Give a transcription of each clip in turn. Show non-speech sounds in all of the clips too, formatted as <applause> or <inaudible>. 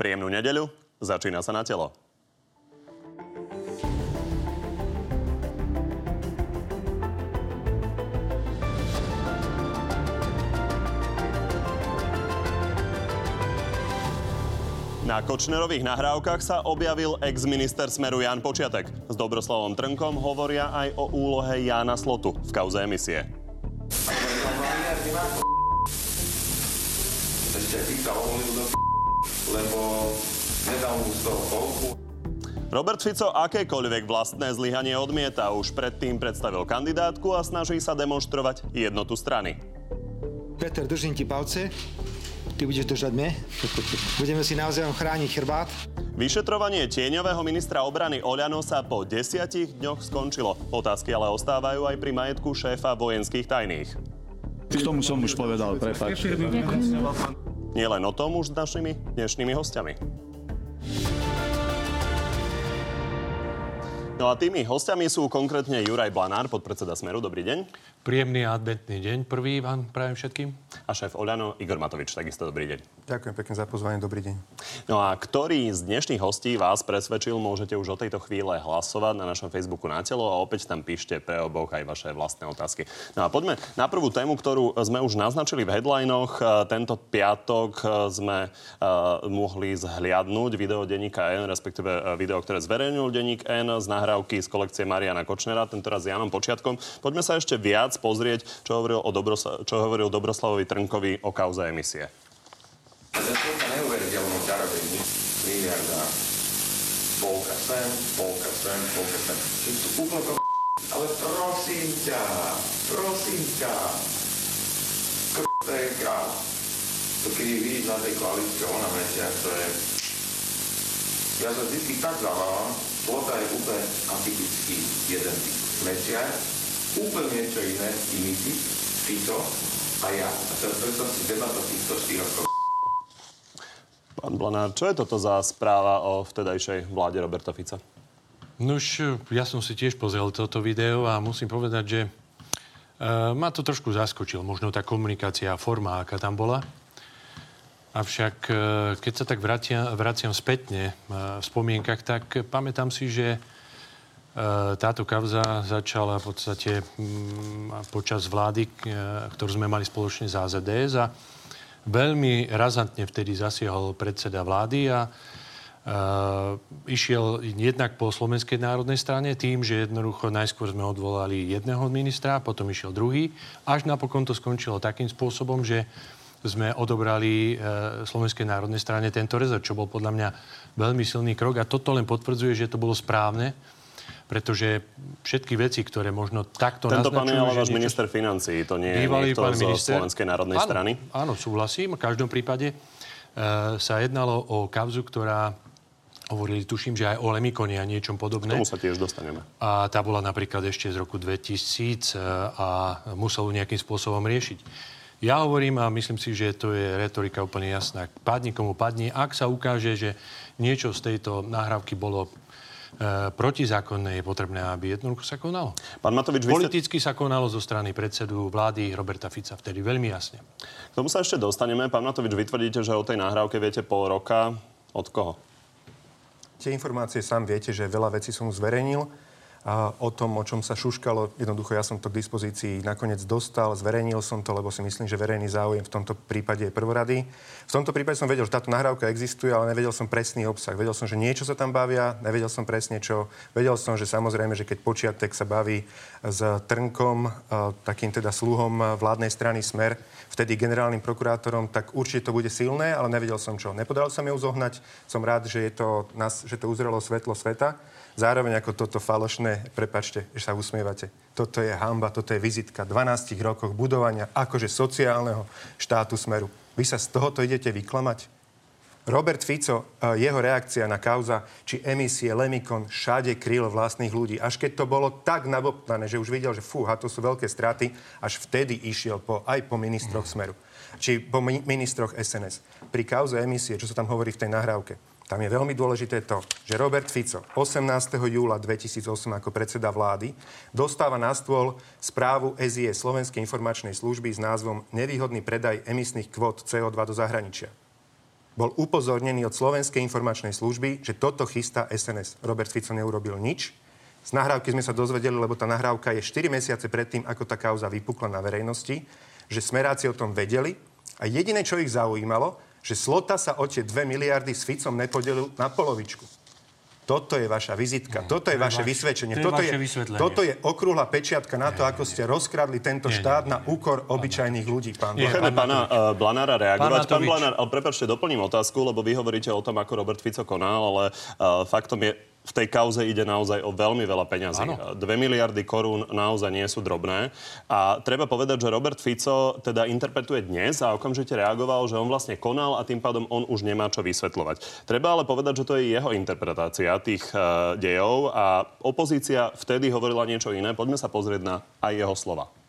Príjemnú nedeľu, začína sa na telo. Na Kočnerových nahrávkach sa objavil ex-minister Smeru Jan Počiatek. S Dobroslavom Trnkom hovoria aj o úlohe Jána Slotu v kauze emisie. Ešte lebo nedal mu z toho koľku. Robert Fico akékoľvek vlastné zlyhanie odmieta. Už predtým predstavil kandidátku a snaží sa demonstrovať jednotu strany. Peter, držím ti palce ty budeš držať mne. <laughs> Budeme si naozaj chrániť chrbát. Vyšetrovanie tieňového ministra obrany Oľano sa po desiatich dňoch skončilo. Otázky ale ostávajú aj pri majetku šéfa vojenských tajných. K tomu som už povedal, prepáč. Nie len o tom už s našimi dnešnými hostiami. No a tými hostiami sú konkrétne Juraj Blanár, podpredseda Smeru. Dobrý deň. Príjemný adventný deň. Prvý vám prajem všetkým. A šéf Oľano, Igor Matovič, takisto dobrý deň. Ďakujem pekne za pozvanie, dobrý deň. No a ktorý z dnešných hostí vás presvedčil, môžete už o tejto chvíle hlasovať na našom Facebooku na telo a opäť tam píšte pre oboch aj vaše vlastné otázky. No a poďme na prvú tému, ktorú sme už naznačili v headlinoch. Tento piatok sme uh, mohli zhliadnúť video denníka N, respektíve video, ktoré zverejnil denník N z nahrávky z kolekcie Mariana Kočnera, tentoraz s Janom Počiatkom. Poďme sa ešte viac pozrieť, čo hovoril, o Dobrosla- čo hovoril Dobroslavovi Trnkovi o kauze emisie. miliarda. Polka sem, polka sem, polka sem. Úplne Ale prosím ťa, prosím ťa. to je král. To keď vidíš na tej koalícii ona mesiac, to je... Ja sa vždy tak zavávam, Slota je úplne atypický jeden typ. Mesiac, úplne niečo iné, iný typ, Fico a ja. A teraz predstav si debata týchto štyroch Pán Blanár, čo je toto za správa o vtedajšej vláde Roberta Fica? Nuž, ja som si tiež pozrel toto video a musím povedať, že uh, ma to trošku zaskočil. Možno tá komunikácia, forma, aká tam bola. Avšak, uh, keď sa tak vracia, vraciam spätne uh, v spomienkach, tak pamätám si, že táto kauza začala v podstate um, počas vlády, ktorú sme mali spoločne za AZDS a Veľmi razantne vtedy zasiahol predseda vlády a Uh, išiel jednak po Slovenskej národnej strane tým, že jednoducho najskôr sme odvolali jedného ministra, potom išiel druhý, až napokon to skončilo takým spôsobom, že sme odobrali Slovenskej národnej strane tento rezort, čo bol podľa mňa veľmi silný krok a toto len potvrdzuje, že to bolo správne pretože všetky veci, ktoré možno takto Tento pán je ale váš minister financí, to nie je niekto pán minister. Slovenskej národnej áno, strany? Áno, súhlasím. V každom prípade uh, sa jednalo o kauzu, ktorá hovorili, tuším, že aj o Lemikone a niečom podobné. K tomu sa tiež dostaneme. A tá bola napríklad ešte z roku 2000 e, a musel ju nejakým spôsobom riešiť. Ja hovorím a myslím si, že to je retorika úplne jasná. Padni komu padni. Ak sa ukáže, že niečo z tejto nahrávky bolo E, protizákonné je potrebné, aby jednoducho sa konalo. Pán Matovič, Politicky ste... sa konalo zo strany predsedu vlády Roberta Fica vtedy veľmi jasne. K tomu sa ešte dostaneme. Pán Matovič, vytvrdíte, že o tej nahrávke viete pol roka. Od koho? Tie informácie sám viete, že veľa vecí som zverejnil a o tom, o čom sa šuškalo. Jednoducho ja som to k dispozícii nakoniec dostal, zverejnil som to, lebo si myslím, že verejný záujem v tomto prípade je prvorady. V tomto prípade som vedel, že táto nahrávka existuje, ale nevedel som presný obsah. Vedel som, že niečo sa tam bavia, nevedel som presne čo. Vedel som, že samozrejme, že keď počiatek sa baví s Trnkom, takým teda sluhom vládnej strany Smer, vtedy generálnym prokurátorom, tak určite to bude silné, ale nevedel som čo. Nepodal sa mi ju zohnať. Som rád, že, je to, že to uzrelo svetlo sveta. Zároveň ako toto falošné, prepačte, že sa usmievate, toto je hamba, toto je vizitka 12 rokov budovania akože sociálneho štátu smeru. Vy sa z tohoto idete vyklamať? Robert Fico, e, jeho reakcia na kauza, či emisie Lemikon všade kryl vlastných ľudí. Až keď to bolo tak naboptané, že už videl, že fúha, to sú veľké straty, až vtedy išiel po, aj po ministroch Smeru. Či po ministroch SNS. Pri kauze emisie, čo sa tam hovorí v tej nahrávke, tam je veľmi dôležité to, že Robert Fico 18. júla 2008 ako predseda vlády dostáva na stôl správu SIE Slovenskej informačnej služby s názvom Nevýhodný predaj emisných kvót CO2 do zahraničia. bol upozornený od Slovenskej informačnej služby, že toto chystá SNS. Robert Fico neurobil nič. Z nahrávky sme sa dozvedeli, lebo tá nahrávka je 4 mesiace predtým, ako tá kauza vypukla na verejnosti, že smeráci o tom vedeli a jediné, čo ich zaujímalo, že Slota sa o tie 2 miliardy s Ficom nepodelil na polovičku. Toto je vaša vizitka, Nie, toto je vaše vaš- vysvedčenie. to je toto, je, toto je okrúhla pečiatka na to, ako ste rozkradli tento Nie, štát nie, na úkor obyčajných ľudí, pán Nie. Nechajme pána uh, Blanára reagovať. Pán Pán. Blanár, ale prepačte, doplním otázku, lebo vy hovoríte o tom, ako Robert Fico konal, ale uh, faktom je, v tej kauze ide naozaj o veľmi veľa peňazí. Áno. 2 miliardy korún naozaj nie sú drobné. A treba povedať, že Robert Fico teda interpretuje dnes a okamžite reagoval, že on vlastne konal a tým pádom on už nemá čo vysvetľovať. Treba ale povedať, že to je jeho interpretácia tých uh, dejov a opozícia vtedy hovorila niečo iné. Poďme sa pozrieť na aj jeho slova.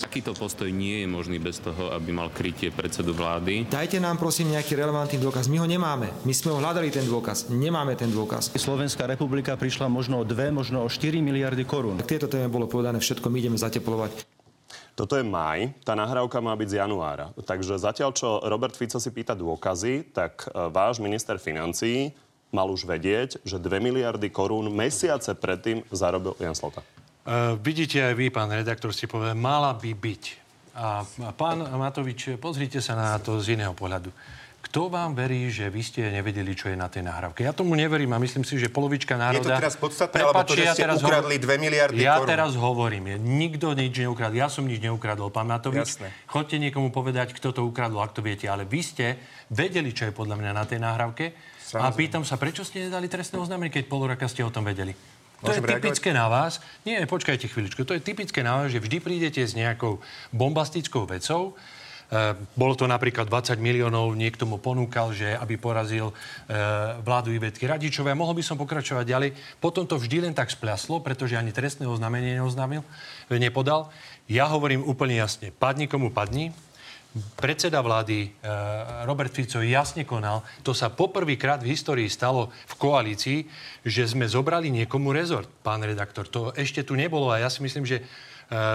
Takýto postoj nie je možný bez toho, aby mal krytie predsedu vlády. Dajte nám prosím nejaký relevantný dôkaz. My ho nemáme. My sme ho hľadali ten dôkaz. Nemáme ten dôkaz. Slovenská republika prišla možno o 2, možno o 4 miliardy korún. K tejto téme bolo povedané všetko, my ideme zateplovať. Toto je maj, tá nahrávka má byť z januára. Takže zatiaľ, čo Robert Fico si pýta dôkazy, tak e, váš minister financií mal už vedieť, že 2 miliardy korún mesiace predtým zarobil Jan Slota. Uh, vidíte aj vy, pán redaktor, ste povedali, mala by byť. A, a pán Matovič, pozrite sa na to z iného pohľadu. Kto vám verí, že vy ste nevedeli, čo je na tej nahrávke? Ja tomu neverím a myslím si, že polovička národa... Je to teraz podstatné, alebo to, že ste ukradli 2 miliardy Ja korún? teraz hovorím, je, nikto nič neukradol. Ja som nič neukradol, pán Matovič. Jasné. Chodte niekomu povedať, kto to ukradol, ak to viete. Ale vy ste vedeli, čo je podľa mňa na tej nahrávke. A Samozrejme. pýtam sa, prečo ste nedali trestné oznámenie, keď pol roka ste o tom vedeli? To Môžem je typické na vás. Nie, počkajte chvíľučku. To je typické na vás, že vždy prídete s nejakou bombastickou vecou. E, bolo to napríklad 20 miliónov, niekto mu ponúkal, že aby porazil e, vládu Ivetky Radičovej. A mohol by som pokračovať ďalej. Potom to vždy len tak spľaslo, pretože ani trestné oznámenie neoznámil, nepodal. Ja hovorím úplne jasne. Padni komu padni. Predseda vlády e, Robert Fico jasne konal. To sa poprvýkrát v histórii stalo v koalícii, že sme zobrali niekomu rezort, pán redaktor. To ešte tu nebolo a ja si myslím, že e,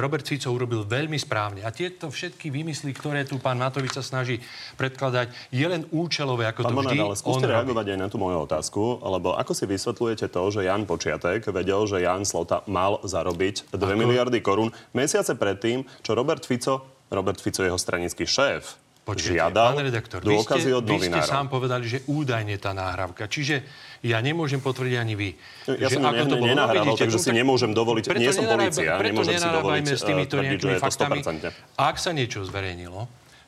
Robert Fico urobil veľmi správne. A tieto všetky výmysly, ktoré tu pán Matovič sa snaží predkladať, je len účelové, ako Pán to vždy Monad, ale skúste reagovať aj na tú moju otázku, lebo ako si vysvetľujete to, že Jan Počiatek vedel, že Jan Slota mal zarobiť 2 miliardy korún mesiace predtým, čo Robert Fico, Robert Fico jeho stranický šéf, Počkajte, žiadal pán redaktor, vy ste, dôkazy od vy ste novinárov. sám povedali, že údajne tá nahrávka. Čiže ja nemôžem potvrdiť ani vy. Ja že som ju ne- No nenahrával, takže no si tak nemôžem dovoliť- preto nie som polícia, preto nemôžem si dovoliť, s týmito eh, tvrdiť, že nejakými je to faktami. 100%. Ak sa niečo zverejnilo,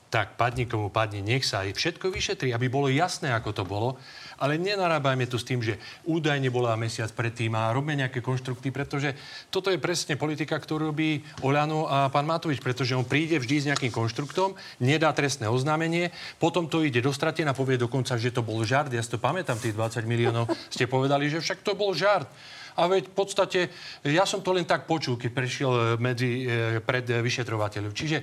tak padni komu padni, nech sa aj všetko vyšetrí, aby bolo jasné, ako to bolo. Ale nenarábajme tu s tým, že údajne bola mesiac predtým a robíme nejaké konštrukty, pretože toto je presne politika, ktorú robí Oľano a pán Matovič, pretože on príde vždy s nejakým konštruktom, nedá trestné oznámenie, potom to ide do stratená, povie dokonca, že to bol žart. Ja si to pamätám, tých 20 miliónov <laughs> ste povedali, že však to bol žart. A veď v podstate, ja som to len tak počul, keď prešiel e, medzi, e, pred e, vyšetrovateľov. Čiže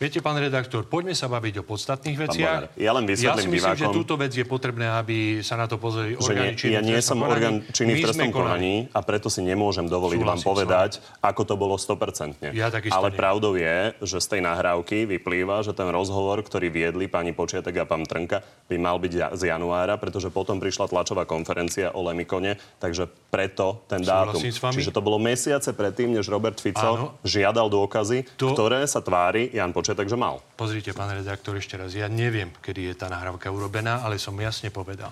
Viete, pán redaktor, poďme sa baviť o podstatných veciach. Blanar, ja len ja si vysvetlím myslím, že divákom- túto vec je potrebné, aby sa na to pozreli že orgány ja nie som orgán činný v trestnom konaní a preto si nemôžem dovoliť vám Súhlasím povedať, ako to bolo 100%. Ja takisto Ale nie. pravdou je, že z tej nahrávky vyplýva, že ten rozhovor, ktorý viedli pani Počiatek a pán Trnka, by mal byť z januára, pretože potom prišla tlačová konferencia o Lemikone, takže preto ten dátum. Čiže to bolo mesiace predtým, než Robert Fico Áno. žiadal dôkazy, To- ktoré sa tvári Jan Počiatek, že mal. Pozrite, pán redaktor, ešte raz. Ja neviem, kedy je tá nahrávka urobená, ale som jasne povedal,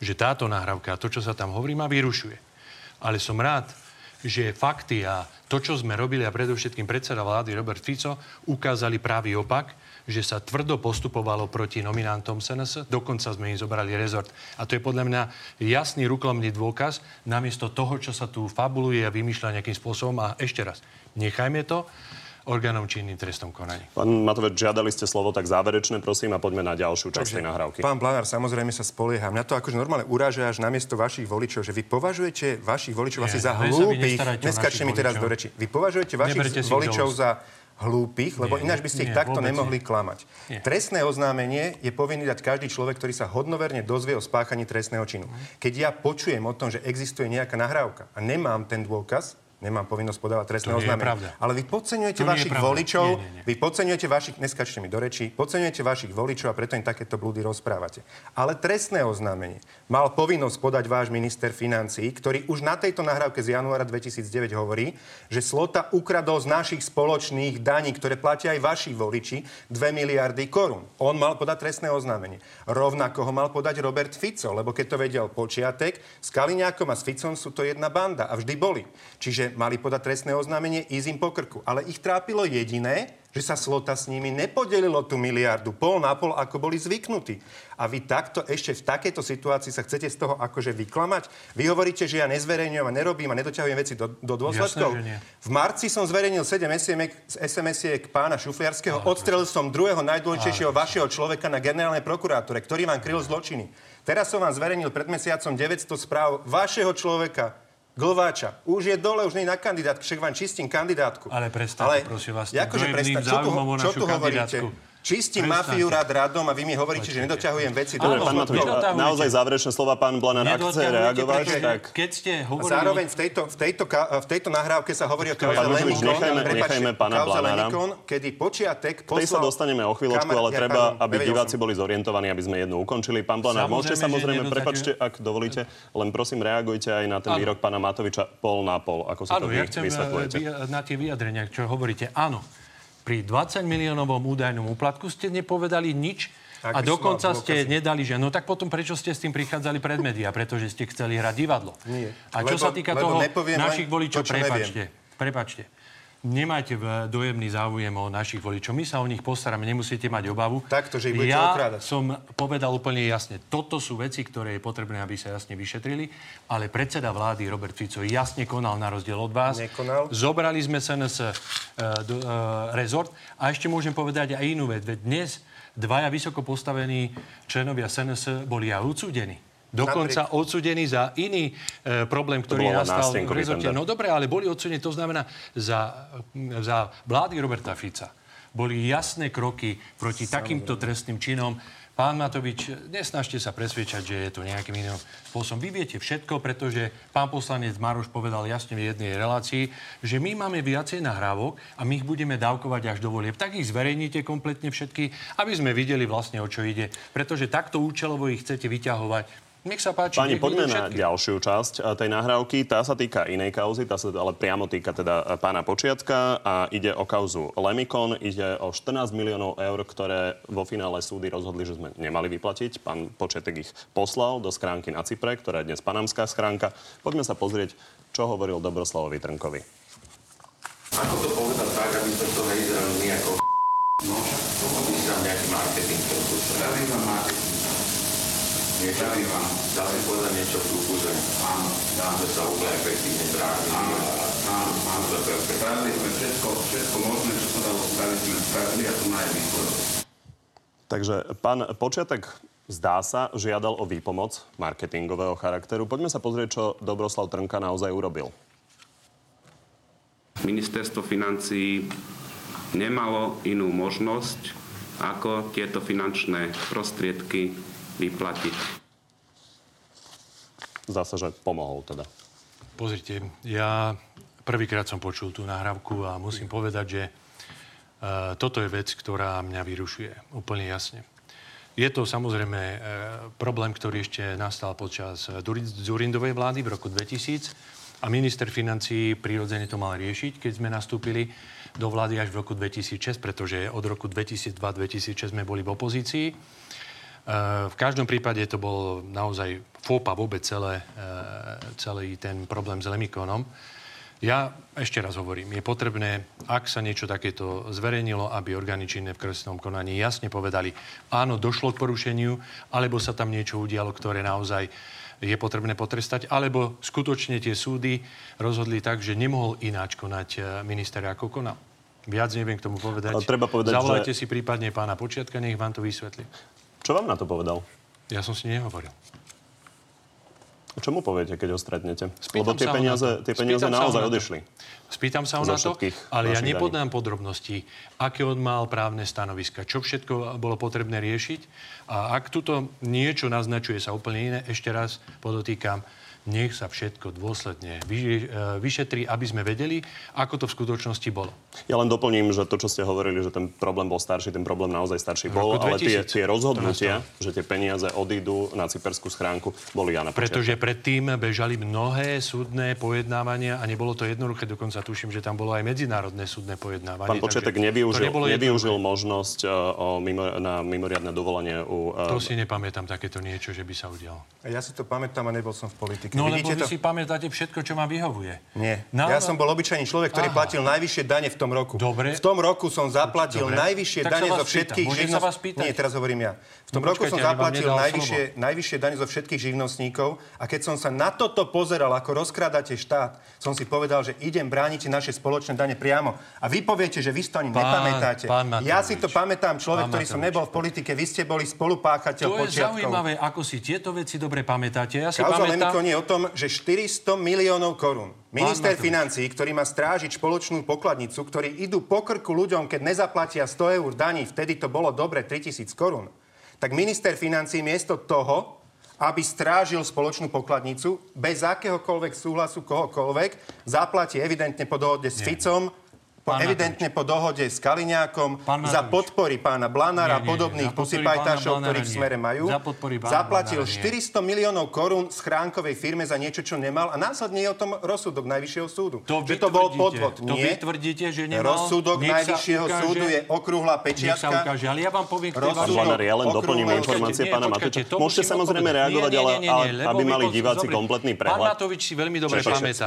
že táto nahrávka, to, čo sa tam hovorí, ma vyrušuje. Ale som rád, že fakty a to, čo sme robili, a predovšetkým predseda vlády Robert Fico, ukázali pravý opak, že sa tvrdo postupovalo proti nominantom SNS, dokonca sme im zobrali rezort. A to je podľa mňa jasný rukolomný dôkaz, namiesto toho, čo sa tu fabuluje a vymýšľa nejakým spôsobom. A ešte raz, nechajme to orgánom činným trestom konaní. Pán Matovič, žiadali ste slovo, tak záverečné, prosím, a poďme na ďalšiu časť tej nahrávky. Pán Blanár, samozrejme sa spolieham. Mňa to akože normálne uráža až namiesto vašich voličov, že vy považujete vašich voličov Nie, asi za hlúpych. Neskačte mi teraz voličov. do reči. Vy považujete vašich ich voličov za hlúpych, lebo Nie, ináč by ste ich nie, takto vôbec nemohli nie. klamať. Nie. Trestné oznámenie je povinný dať každý človek, ktorý sa hodnoverne dozvie o spáchaní trestného činu. Keď ja počujem o tom, že existuje nejaká nahrávka a nemám ten dôkaz, nemám povinnosť podávať trestné oznámenie. Ale vy podceňujete To vašich voličov, Nie, nie, nie. vy podceňujete vašich, neskačte mi do rečí, podceňujete vašich voličov a preto im takéto blúdy rozprávate. Ale trestné oznámenie mal povinnosť podať váš minister financií, ktorý už na tejto nahrávke z januára 2009 hovorí, že Slota ukradol z našich spoločných daní, ktoré platia aj vaši voliči, 2 miliardy korún. On mal podať trestné oznámenie. Rovnako ho mal podať Robert Fico, lebo keď to vedel počiatek, s Kaliňákom a s Ficom sú to jedna banda a vždy boli. Čiže mali podať trestné oznámenie, ísť im po krku. Ale ich trápilo jediné, že sa Slota s nimi nepodelilo tú miliardu, pol na pol, ako boli zvyknutí. A vy takto ešte v takejto situácii sa chcete z toho akože vyklamať? Vy hovoríte, že ja nezverejňujem a nerobím a nedoťahujem veci do, do dôsledkov? Nie. V marci som zverejnil 7 SMS-iek pána Šufliarského. Odstrelil som druhého najdôležitejšieho vašeho človeka na generálnej prokurátore, ktorý vám kryl zločiny. Teraz som vám zverejnil pred mesiacom 900 správ vašeho človeka, Glváča. Už je dole, už nie na kandidátke, však vám čistím kandidátku. Ale prestaňte, prosím vás, akože prestaň, čo tu, čo tu hovoríte? Čistím mafiu rád radom a vy mi hovoríte, že nedoťahujem veci do Dobre, Áno, pán Matovič, nedotahujete. naozaj záverečné slova, pán Blanár, ak chce reagovať, pretože tak... Keď ste hovorili... zároveň v tejto, v tejto, v tejto nahrávke sa hovorí o kauze Pán Matovič, nechajme- nechajme pána Blanára. Kedy počiatek K tej sa poslal... dostaneme o chvíľočku, Kamar- ale ja, treba, aby diváci boli zorientovaní, aby sme jednu ukončili. Pán Blanár, môžete že samozrejme, prepačte, ak dovolíte, len prosím reagujte aj na ten výrok pána Matoviča pol na pol, ako si to vy vysvetľujete. eh, vy- na tie vyjadrenia, čo hovoríte. Áno, pri 20 miliónovom údajnom úplatku ste nepovedali nič Ak a dokonca ste nedali, že no tak potom prečo ste s tým prichádzali pred médiá? Pretože ste chceli hrať divadlo. Nie. A čo Lebo- sa týka toho našich voličov, prepačte, prepačte. Nemajte v- dojemný záujem o našich voličov. My sa o nich postaráme, nemusíte mať obavu. Takto, že ich budete ja okrádať. som povedal úplne jasne, toto sú veci, ktoré je potrebné, aby sa jasne vyšetrili, ale predseda vlády Robert Fico jasne konal na rozdiel od vás. Nekonal. Zobrali sme SNS uh, do, uh, rezort a ešte môžem povedať aj inú vec. Dnes dvaja vysoko postavení členovia SNS boli aj odsúdení. Dokonca odsúdení za iný e, problém, ktorý nastal v rezorte. No dobre, ale boli odsúdení, to znamená za, za vlády Roberta Fica. Boli jasné kroky proti takýmto trestným činom. Pán Matovič, nesnažte sa presviečať, že je to nejakým iným spôsobom. Vy viete všetko, pretože pán poslanec Maroš povedal jasne v jednej relácii, že my máme viacej nahrávok a my ich budeme dávkovať až do volieb. Tak ich zverejnite kompletne všetky, aby sme videli vlastne, o čo ide. Pretože takto účelovo ich chcete vyťahovať. Nech sa páči. Pani, poďme na všetky. ďalšiu časť tej nahrávky. Tá sa týka inej kauzy, tá sa ale priamo týka teda eh, pána Počiatka a ide o kauzu Lemikon. Ide o 14 miliónov eur, ktoré vo finále súdy rozhodli, že sme nemali vyplatiť. Pán Počiatek ich poslal do schránky na Cypre, ktorá je dnes panamská schránka. Poďme sa pozrieť, čo hovoril Dobroslavovi Trnkovi. Ako to povedať tak, aby sme to nevyzerali my ako No, aby si tam nejaký marketing vám marketing. Niečo, vám. Dá si povedať niečo v duchu, že áno, dá. Že sa úplne efektívne bráni. Áno, áno, áno. Spravili sme všetko, všetko možné, čo sa dalo spraviť, sme spravili a to má aj výsledok. Takže pán Počiatek zdá sa, žiadal o výpomoc marketingového charakteru. Poďme sa pozrieť, čo Dobroslav Trnka naozaj urobil. Ministerstvo financí nemalo inú možnosť, ako tieto finančné prostriedky vyplatiť. Zdá sa, že pomohol teda. Pozrite, ja prvýkrát som počul tú nahrávku a musím povedať, že uh, toto je vec, ktorá mňa vyrušuje. Úplne jasne. Je to samozrejme uh, problém, ktorý ešte nastal počas Zurindovej vlády v roku 2000 a minister financí prirodzene to mal riešiť, keď sme nastúpili do vlády až v roku 2006, pretože od roku 2002-2006 sme boli v opozícii. E, V každom prípade to bol naozaj fópa vôbec celé, e, celý ten problém s Lemikonom. Ja ešte raz hovorím, je potrebné, ak sa niečo takéto zverejnilo, aby orgány činné v kresnom konaní jasne povedali, áno, došlo k porušeniu, alebo sa tam niečo udialo, ktoré naozaj je potrebné potrestať, alebo skutočne tie súdy rozhodli tak, že nemohol ináč konať e, minister ako konal. Viac neviem k tomu povedať. Ale treba povedať, Zavolajte že- si prípadne pána Počiatka, nech vám to vysvetlí. Čo vám na to povedal? Ja som si nehovoril. Čo mu poviete, keď ho stretnete? Spýtam Lebo tie peniaze, tie peniaze Spýtam naozaj odišli. Spýtam sa ho na to, ale ja nepodám podrobnosti, aké on mal právne stanoviska, čo všetko bolo potrebné riešiť. A ak tuto niečo naznačuje sa úplne iné, ešte raz podotýkam, nech sa všetko dôsledne e, vyšetrí, aby sme vedeli, ako to v skutočnosti bolo. Ja len doplním, že to, čo ste hovorili, že ten problém bol starší, ten problém naozaj starší bol, ale tie, 2000 tie rozhodnutia, že tie peniaze odídu na cyperskú schránku, boli ja na počiatku. Pretože predtým bežali mnohé súdne pojednávania a nebolo to jednoduché. Dokonca tuším, že tam bolo aj medzinárodné súdne pojednávanie. Pán Početek nevyužil, nevyužil možnosť uh, o mimo, na mimoriadne dovolenie u... Uh, To si nepamätám takéto niečo, že by sa udialo. Ja si to pamätám a nebol som v politike. No lebo Vidíte vy to? si pamätáte všetko, čo vám vyhovuje. Nie. No, ja no. som bol obyčajný človek, ktorý Aha. platil najvyššie dane v tom roku. Dobre. V tom roku som zaplatil Dobre. najvyššie Tak dane zo všetkých. Môžem sa vás pýtať? Nie, teraz hovorím ja. V tom No roku som počkajte, vám zaplatil najvyššie, najvyššie dane zo všetkých živnostníkov a keď som sa na toto pozeral, ako rozkrádate štát, som si povedal, že idem brániť naše spoločné dane priamo. A vy poviete, že vy to ani Pán- nepamätáte. pán ja si to pamätám, človek, Pán ktorý som nebol v politike, vy ste boli spolupáchateľ To je zaujímavé, ako si tieto veci dobre pamätáte. Ja si Kauza pamätám... o tom, že 400 miliónov korún. Minister financií, ktorý má strážiť spoločnú pokladnicu, ktorí idú po krku ľuďom, keď nezaplatia 100 eur daní, vtedy to bolo dobre 3000 korún, tak minister financií miesto toho, aby strážil spoločnú pokladnicu, bez akéhokoľvek súhlasu kohokoľvek, zaplatí evidentne po dohode s Nie. Ficom, po, Pán evidentne po dohode s Kaliňákom, Pán za podpory pána Blanára a podobných pusipajtášov, ktorých v smere majú, Za zaplatil Blanára nie. 400 miliónov korún schránkovej firme za niečo, čo nemal a následne je o tom rozsudok Najvyššieho súdu. To že to bol podvod. To Nie. vy tvrdíte, že nemal. Rozsudok Najvyššieho ukáže- súdu je okrúhla Nech sa pečiatka. ukáže, ale ja vám poviem Pán. Blanar, ja len doplním informácie pána Matoviča. to Môžete samozrejme reagovať, ale aby mali diváci kompletný Pán prehľad. Matovič si veľmi dobre pamätá.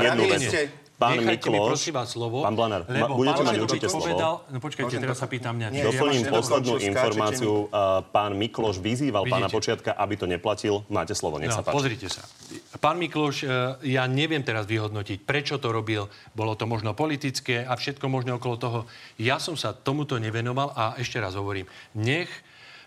Pán Nechajte mi Mikloš, prosím vás slovo. pán Blanar, ma- lebo budete pán mať určite slovo. povedal, No počkajte, teraz sa pýtam mňa. Nie, Ja Doplním máš poslednú informáciu. A Pán Mikloš vyzýval pána Vidíte. Počiatka, aby to neplatil. Máte slovo, nech No, sa páči. pozrite sa. Pán Mikloš, e, ja neviem teraz vyhodnotiť, prečo to robil. Bolo to možno politické a všetko možné okolo toho. Ja som sa tomuto nevenoval a ešte raz hovorím, nech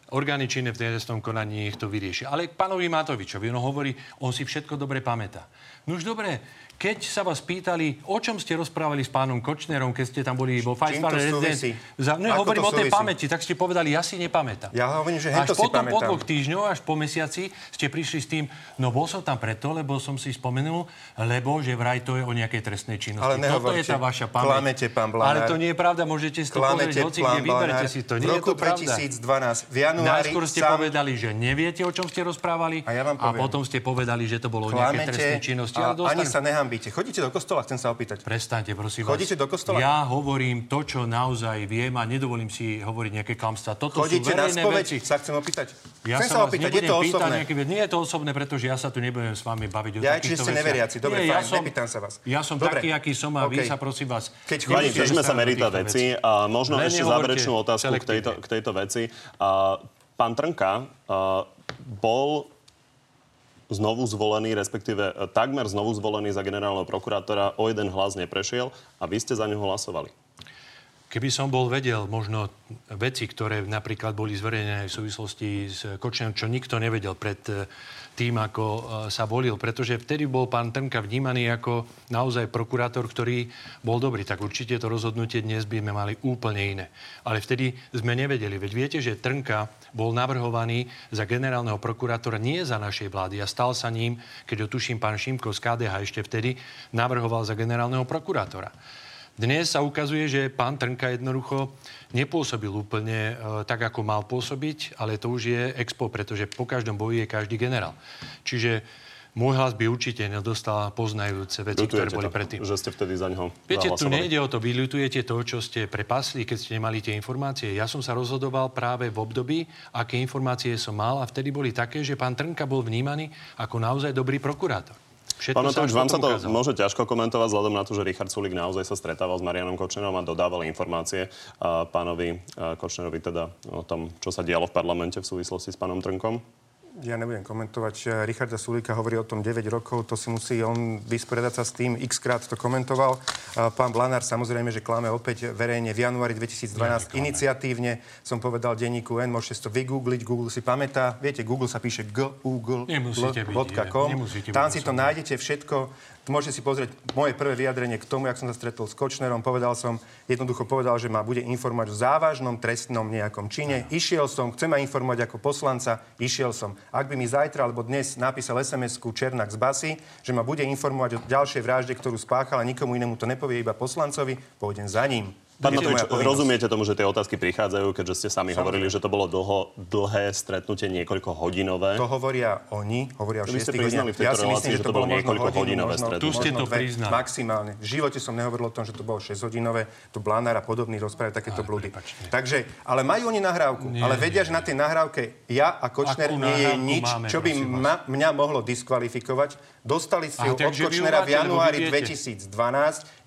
orgány činné v trestnom konaní nech to vyrieši. Ale k pánovi Matovičovi, on hovorí, on si všetko dobre pamätá. No už dobre, keď sa vás pýtali, o čom ste rozprávali s pánom Kočnerom, keď ste tam boli vo to Star súvisí? Za, no, hovorím to o tej pamäti, tak ste povedali, ja si nepamätám. Ja hovorím, že Až potom po pamätám. dvoch týždňoch, až po mesiaci, ste prišli s tým, no bol som tam preto, lebo som si spomenul, lebo že vraj to je o nejakej trestnej činnosti. Ale Toto je tá vaša pamäť. klamete, pán Blanár. Ale to nie je pravda, môžete si to Klamete, pozrieť, hoci kde, Blanár. si to. V Nie je roku to pravda. 2012, v januári Najskôr ste sám- povedali, že neviete, o čom ste rozprávali. A ja vám poviem. potom ste povedali, že to bolo o nejakej trestnej činnosti. a ani sa nehambíte. Chodíte do kostola, chcem sa opýtať. Prestaňte, prosím vás. Chodíte do kostola? Ja hovorím to, čo naozaj viem a nedovolím si hovoriť nejaké klamstvá. Toto Chodíte sú na spoveď, sa chcem opýtať. Ja chcem sa vás opýtať, je to osobné. nejaké veci. Nie je to osobné, pretože ja sa tu nebudem s vami baviť o Ja, takýchto ste veciach. neveriaci. Dobre, Nie, fajn, ja som, nepýtam sa vás. Ja som Dobre. taký, aký som a vy OK. sa prosím vás... Keď chodíte- držme sa merita veci. A možno ešte záverečnú otázku k tejto, veci. Pán Trnka bol znovu zvolený, respektíve e, takmer znovu zvolený za generálneho prokurátora, o jeden hlas neprešiel a vy ste za neho hlasovali. Keby som bol vedel možno veci, ktoré napríklad boli zverejnené v súvislosti s Kočnerom, čo nikto nevedel pred e, tým, ako e, sa volil, pretože vtedy bol pán Trnka vnímaný ako naozaj prokurátor, ktorý bol dobrý, tak určite to rozhodnutie dnes by sme mali úplne iné. Ale vtedy sme nevedeli, veď viete, že Trnka bol navrhovaný za generálneho prokurátora nie za našej vlády a stal sa ním, keď ho tuším pán Šimko z KDH ešte vtedy navrhoval za generálneho prokurátora. Dnes sa ukazuje, že pán Trnka jednoducho nepôsobil úplne e, tak, ako mal pôsobiť, ale to už je expo, pretože po každom boji je každý generál. Čiže môj hlas by určite nedostal poznajúce veci, ktoré Ľutujete boli to, predtým. že ste vtedy za neho Viete, tu nejde o to, vy ľutujete to, čo ste prepasli, keď ste nemali tie informácie. Ja som sa rozhodoval práve v období, aké informácie som mal a vtedy boli také, že pán Trnka bol vnímaný ako naozaj dobrý prokurátor. Všetko Pán Matovič, vám sa to ukázalo. môže ťažko komentovať vzhľadom na to, že Richard Sulik naozaj sa stretával s Marianom Kočnerom a dodával informácie a pánovi Kočnerovi teda o tom, čo sa dialo v parlamente v súvislosti s pánom Trnkom. Ja nebudem komentovať. Richarda Sulíka hovorí o tom 9 rokov, to si musí on vysporiadať sa s tým, x krát to komentoval. Pán Blanár samozrejme, že klame opäť verejne v januári 2012 ja, iniciatívne. Som povedal denníku N, môžete si to vygoogliť, Google si pamätá. Viete, Google sa píše google.com. Tam si to nájdete všetko. Môžete si pozrieť moje prvé vyjadrenie k tomu, jak som sa stretol s Kočnerom. Povedal som, jednoducho povedal, že ma bude informovať o závažnom trestnom nejakom čine. Išiel som, chcem ma informovať ako poslanca, išiel som. Ak by mi zajtra alebo dnes napísal SMS-ku Černák z Basy, že ma bude informovať o ďalšej vražde, ktorú spáchal a nikomu inému to nepovie, iba poslancovi, pôjdem za ním. Pán Matovič, rozumiete tomu, že tie otázky prichádzajú, keďže ste sami Samozrejme. hovorili, že to bolo dlho, dlhé stretnutie, niekoľko hodinové. To hovoria oni, hovoria o Vy ste priznali v tejto ja relácii, že to, bolo niekoľko hodinové stretnutie. Tu ste to priznali. Maximálne. V živote som nehovoril o tom, že to bolo 6 hodinové. Tu Blanár a podobný rozprávajú takéto blúdy. Takže, ale majú oni nahrávku. Nie, ale vedia, že na tej nahrávke ja a Kočner nie je nič, máme, čo by ma, mňa mohlo diskvalifikovať. Dostali ste ju od Kočnera v januári 2012.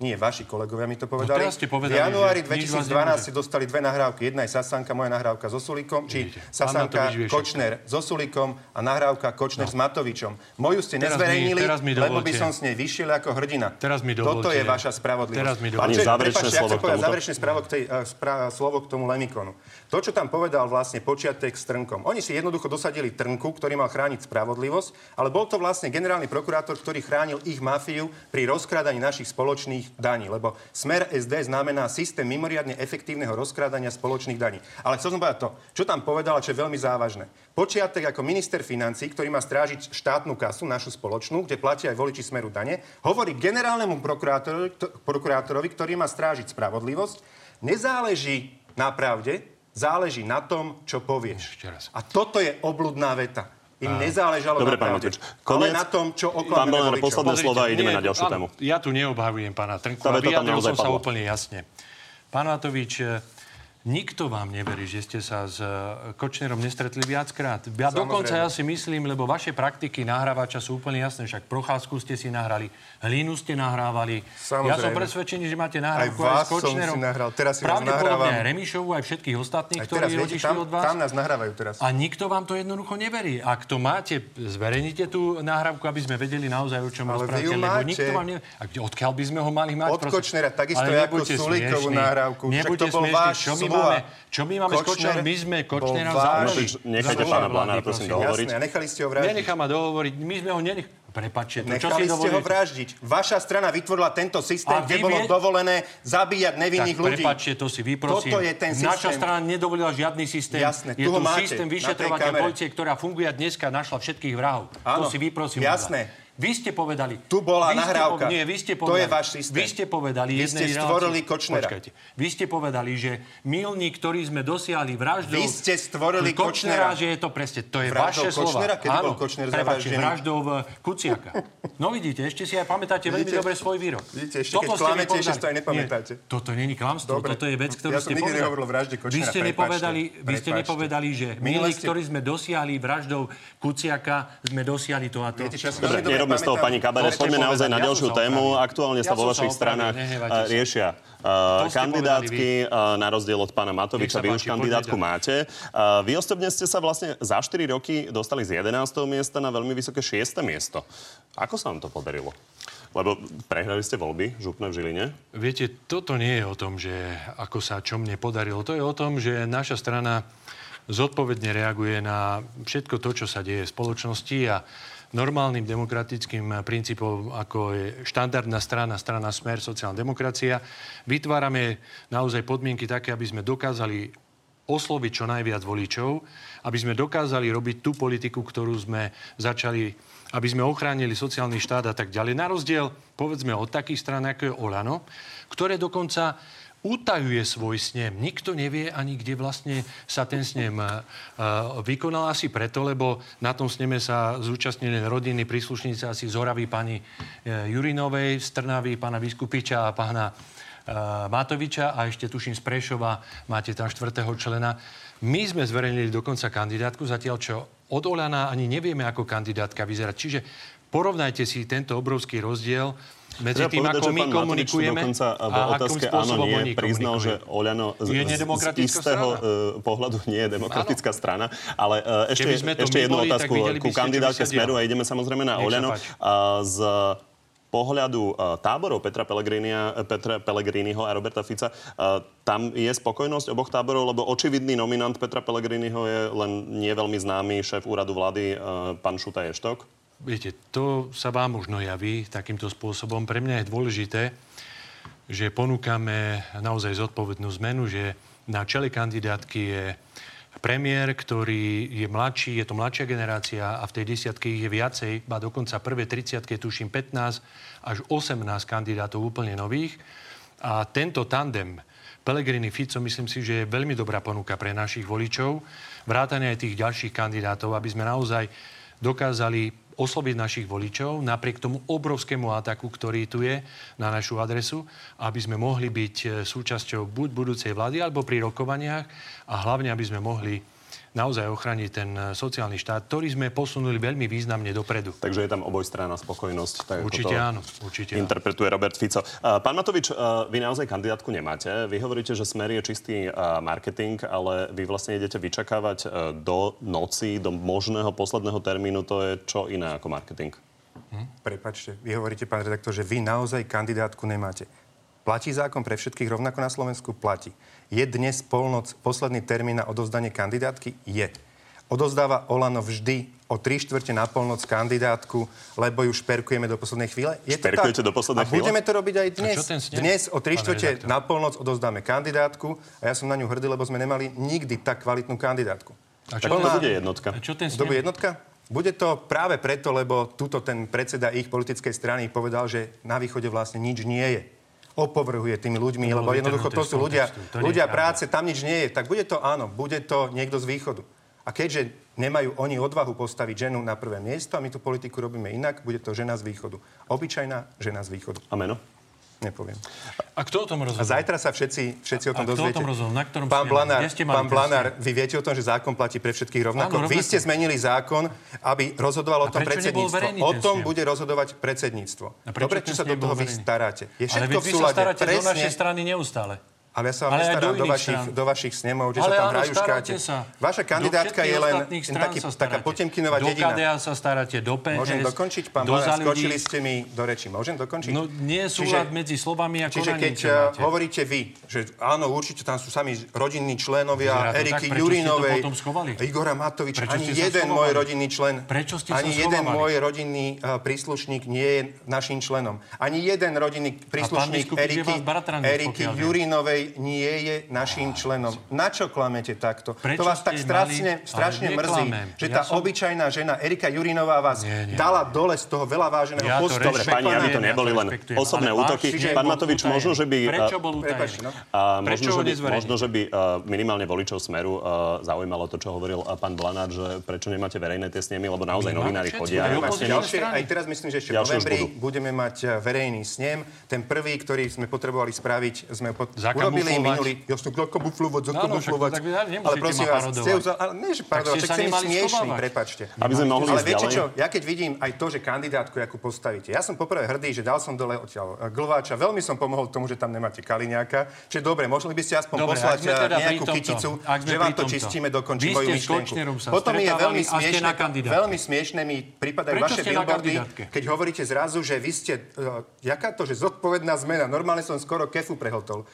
Nie, vaši kolegovia mi to no povedali. No, januári 2012 ste dostali dve nahrávky. Jedna je Sasanka, moja nahrávka so Sulíkom, či Sasanka Kočner so Sulíkom a nahrávka Kočner no. s Matovičom. Moju ste teraz nezverejnili, mi, mi lebo by som s nej vyšiel ako hrdina. Teraz mi Toto je vaša spravodlivosť. Teraz mi dovolte. Záverečné slovo k tomuto. Záverečné k tej, uh, spra- slovo k tomu Lemikonu. To, čo tam povedal vlastne počiatek s Trnkom. Oni si jednoducho dosadili Trnku, ktorý mal chrániť spravodlivosť, ale bol to vlastne generálny prokurátor, ktorý chránil ich mafiu pri rozkrádaní našich spoločných daní. Lebo smer SD znamená systém mimoriadne efektívneho rozkrádania spoločných daní. Ale chcel som povedať to, čo tam povedala, čo je veľmi závažné. Počiatek ako minister financí, ktorý má strážiť štátnu kasu, našu spoločnú, kde platia aj voliči smeru dane, hovorí generálnemu prokurátorovi ktorý má strážiť spravodlivosť, nezáleží na pravde, záleží na tom, čo povieš. A toto je obludná veta. Im nezáležalo Dobre, na pravde, ale na tom, čo oklameme voličov. posledné slova, ideme na ďalšiu tému. Ja tu neobhavujem pána Trnku vyjadril som sa úplne jasne. Pán Matovič, Nikto vám neverí, že ste sa s e, Kočnerom nestretli viackrát. Ja Samozrejme. dokonca ja si myslím, lebo vaše praktiky nahrávača sú úplne jasné. Však Procházku ste si nahrali, Hlínu ste nahrávali. Samozrejme. Ja som presvedčený, že máte nahrávku aj, aj s Kočnerom. Som si nahral. Teraz si vás nahrávam. aj Remišovu, aj všetkých ostatných, aj ktorí teraz, viete, tam, od vás. Tam nás nahrávajú teraz. A nikto vám to jednoducho neverí. Ak to máte, zverejnite tú nahrávku, aby sme vedeli naozaj, o čom rozprávate. Lebo nikto vám ne... A odkiaľ by sme ho mali mať? Od Kočnera, takisto ako Sulíkovú nahrávku. Nebuďte smiešní. Čo my máme Kočner, s Kočnerom? My sme Kočnera zavreli. Nechajte pána Blána, prosím, dohovoriť. Jasné, a nechali ste ho vraždiť. Nenechá ma dohovoriť. My sme ho nenechali. Prepačte, to, Nechali čo si ste ho vraždiť. Vaša strana vytvorila tento systém, kde bolo vie... dovolené zabíjať nevinných tak, ľudí. Prepačte, to si vyprosím. Toto je ten systém. Naša strana nedovolila žiadny systém. Jasné, je tu, tu systém vyšetrovania policie, ktorá funguje a dneska našla všetkých vrahov. Áno, to si vyprosím. Jasné. Vy ste povedali... Tu bola vy nahrávka. Po, nie, vy ste povedali, to je váš systém. Vy ste povedali... Vy ste stvorili Kočnera. Počkajte. Vy ste povedali, že milník, ktorý sme dosiahli vraždou... Vy ste stvorili Kočnera. že je to presne... To je vraždou vaše Kočnera, slova. Kedy Áno, bol Kočner prepáčte, vraždou v Kuciaka. No vidíte, ešte si aj pamätáte vidíte, veľmi dobre svoj výrok. Vidíte, ešte toto keď klamete, ešte to aj nepamätáte. Nie, toto není klamstvo, toto je vec, ktorú ja ste povedali. Ja som nikdy nehovoril vražde Kočnera, vy ste nepovedali, vy ste nepovedali, že milník, ktorý sme dosiahli vraždou Kuciaka, sme dosiahli to a to. Dobre, nerobme z toho pani Kabare, poďme naozaj na ďalšiu tému. Aktuálne sa vo vašich stranách riešia kandidátky, na rozdiel od pána Matoviča, vy už kandidátku máte. Vy osobne ste sa vlastne za 4 roky dostali z 11. miesta na veľmi vysoké 6. miesto. Ako sa vám to podarilo? Lebo prehrali ste voľby, župné v Žiline. Viete, toto nie je o tom, že ako sa čo mne podarilo. To je o tom, že naša strana zodpovedne reaguje na všetko to, čo sa deje v spoločnosti a normálnym demokratickým princípom, ako je štandardná strana, strana Smer, sociálna demokracia. Vytvárame naozaj podmienky také, aby sme dokázali osloviť čo najviac voličov, aby sme dokázali robiť tú politiku, ktorú sme začali, aby sme ochránili sociálny štát a tak ďalej. Na rozdiel, povedzme, od takých stran, ako je Olano, ktoré dokonca utajuje svoj snem. Nikto nevie ani, kde vlastne sa ten snem uh, vykonal. Asi preto, lebo na tom sneme sa zúčastnili rodiny príslušníci asi z Horavy pani uh, Jurinovej, z Trnavy, pána Vyskupiča a pána Matoviča a ešte tuším z Prešova máte tam štvrtého člena. My sme zverejnili dokonca kandidátku, zatiaľ čo od Olana ani nevieme, ako kandidátka vyzerať. Čiže porovnajte si tento obrovský rozdiel medzi tým, povedať, ako my komunikujeme dokonca v a otázke áno, nie, priznal, že. Oľano z, Je z, istého strana? uh, pohľadu nie je demokratická strana. Ale uh, ešte, ešte jednu boli, otázku ku sa Smeru a ideme samozrejme na Oľano. z pohľadu uh, táborov Petra, Petra Pellegriniho a Roberta Fica, uh, tam je spokojnosť oboch táborov, lebo očividný nominant Petra Pellegriniho je len nie veľmi známy šéf úradu vlády, uh, pán Šuta Ještok. Viete, to sa vám možno javí takýmto spôsobom. Pre mňa je dôležité, že ponúkame naozaj zodpovednú zmenu, že na čele kandidátky je premiér, ktorý je mladší, je to mladšia generácia a v tej desiatke ich je viacej, a dokonca prvé 30 tuším 15 až 18 kandidátov úplne nových. A tento tandem Pellegrini Fico, myslím si, že je veľmi dobrá ponuka pre našich voličov, vrátane aj tých ďalších kandidátov, aby sme naozaj dokázali osloviť našich voličov napriek tomu obrovskému ataku, ktorý tu je na našu adresu, aby sme mohli byť e, súčasťou buď budúcej vlády alebo pri rokovaniach a hlavne, aby sme mohli naozaj ochrániť ten e, sociálny štát, ktorý sme posunuli veľmi významne dopredu. Takže je tam obojstranná spokojnosť. Tak Určite to áno, určite áno. interpretuje Robert Fico. Uh, Pán Matovič, uh, vy naozaj kandidátku nemáte. Vy hovoríte, že smer je čistý marketing, ale vy vlastne idete vyčakávať do noci, do možného posledného termínu. To je čo iné ako marketing? Prepačte, vy hovoríte, pán redaktor, že vy naozaj kandidátku nemáte. Platí zákon pre všetkých rovnako na Slovensku? Platí. Je dnes polnoc posledný termín na odovzdanie kandidátky? Je. Odozdáva Olano vždy o 3 štvrte na polnoc kandidátku, lebo ju šperkujeme do poslednej chvíle? Je to Šperkujete tak? do poslednej a chvíle? budeme to robiť aj dnes. Dnes o 3 Pán štvrte na polnoc odozdáme kandidátku a ja som na ňu hrdý, lebo sme nemali nikdy tak kvalitnú kandidátku. A čo, to Plná- bude jednotka. a čo ten To bude jednotka? Bude to práve preto, lebo tuto ten predseda ich politickej strany povedal, že na východe vlastne nič nie je. Opovrhuje tými ľuďmi, lebo jednoducho to sú ľudia. To ľudia práce, tam nič nie je. Tak bude to áno, bude to niekto z východu. A keďže nemajú oni odvahu postaviť ženu na prvé miesto a my tú politiku robíme inak, bude to žena z východu. Obyčajná žena z východu. A meno? Nepoviem. A kto o tom A rozhodol? zajtra sa všetci, všetci o A tom kto o dozviete. tom rozhodol? Na ktorom pán? Blanár, pán Blanár, vy viete o tom, že zákon platí pre všetkých rovnako. Áno, Vy ste zmenili zákon, aby rozhodovalo o tom predsedníctvo. O tom bude rozhodovať predsedníctvo. A Dobre, čo sa do toho vy staráte. Je Ale všetko v vy sa staráte do našej Presne. strany neustále. Ale ja sa vám Ale do nestarám do vašich, strán. do vašich snemov, že Ale sa tam hrajú škáte. sa. Vaša Do kandidátka je len taký, taká potemkinová Do dedina. KDA sa staráte, do PS, Môžem dokončiť, pán do ľudí. skočili ste mi do reči. Môžem dokončiť? No nie je súlad medzi slovami a Čiže konaním, keď eh, máte. hovoríte vy, že áno, určite tam sú sami rodinní členovia to Eriky tak, Jurinovej? Igora Matoviča, Prečo ani jeden môj rodinný člen, Prečo ste ani jeden môj rodinný uh, príslušník nie je našim členom. Ani jeden rodinný príslušník Eriky, váš Jurinovej nie je našim členom. Na čo klamete takto? Prečo to vás tak strašne, mali- strašne mrzí, že Ja tá som- obyčajná žena Erika Jurinová vás Nie, nie. dala dole z toho veľa váženého Ja postu. Dobre, pani, aby to neboli len osobné útoky. Pán Matovič, možno, že by... Prečo a- bol no. Možno, že by, uh, minimálne voličov Smeru uh, zaujímalo to, čo hovoril pán Blanár, že prečo nemáte verejné tie snemy, lebo naozaj novinári chodia. aj strany. aj teraz myslím, že ešte v novembri budeme mať e, verejný snem. Ten prvý, ktorý sme potrebovali spraviť, sme pot- Zakamuflovať. Urobili minulý... Jasno, zakamuflovať, zakamuflovať. však tak nemusíte ale prosím vás, chce, uza- ale nie, že parodovať, ste byť nemali smiešný, prepačte. Aby sme mohli Ale viete čo, ja keď vidím aj to, že kandidátku, ako postavíte, ja som poprvé hrdý, že dal som dole odtiaľ e, Glváča, veľmi som pomohol tomu, že tam nemáte Kaliňáka, čiže dobre, mohli by ste aspoň Dobre, poslať e, teda nejakú tomto, kyticu, že vám to čistíme, dokončí moju ste myšlienku. Potom je veľmi ste kandidátke. veľmi smiešné mi pripadajú vaše ste billboardy, keď hovoríte zrazu, že vy ste, uh, jaká to, že zodpovedná zmena, normálne som skoro kefu prehltol.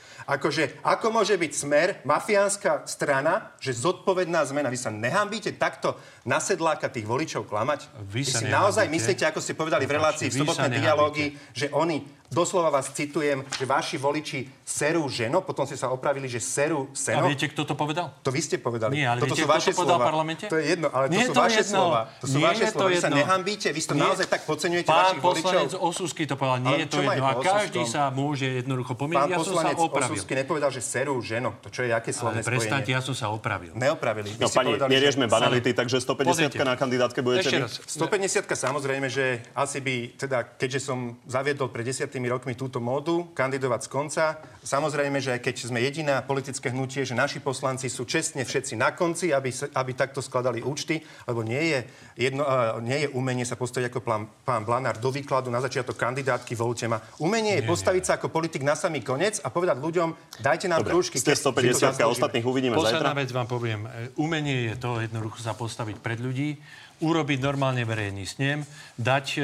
Akože, ako môže byť smer, mafiánska strana, že zodpovedná zmena, vy sa nehambíte takto na sedláka tých voličov klamať? Vy sa si naozaj nehambíte? myslíte, ako ste povedali v relácii v Vy sobotnej dialógii, že oni, doslova vás citujem, že vaši voliči serú ženo, potom ste sa opravili, že serú A seno. viete, kto to povedal? To vy ste povedali. Nie, ale Toto viete, sú kto vaše to povedal v slova. parlamente? To je jedno, ale to Nie sú to vaše jedno. slova. To sú Nie vaše je to slova. Vy sa nehambíte, vy to Nie. naozaj tak podceňujete Pán vašich voličov. poslanec Osusky to povedal, nie Ale je to jedno. je A každý sa môže jednoducho pomýliť. Pán Ja som sa poslanec opravil. Osusky nepovedal, že serú ženo. To čo je, aké slovné prestaňte, spojenie? ja som sa opravil. Neopravili. Vy No pani, neriešme banality, takže 150 Pozrite. na kandidátke budete Ešte vy. raz. 150 samozrejme, že asi by, teda, keďže som zaviedol pred 10 rokmi túto módu, kandidovať z konca. Samozrejme, že keď sme jediná politické hnutie, že naši poslanci sú čestne všetci na konci, aby, aby takto skladali účty, lebo nie je, jedno, uh, nie je umenie sa postaviť ako plán, pán Blanár do výkladu na začiatok kandidátky, voľte ma. Umenie je Nie, postaviť sa ako politik na samý koniec a povedať ľuďom, dajte nám Dobre, krúžky. ste keď si to 150 a zaslúžime. ostatných uvidíme Posledná zajtra. vec vám poviem. E, Umenie je to jednoducho sa postaviť pred ľudí, urobiť normálne verejný snem, dať e,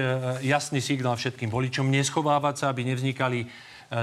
jasný signál všetkým voličom, neschovávať sa, aby nevznikali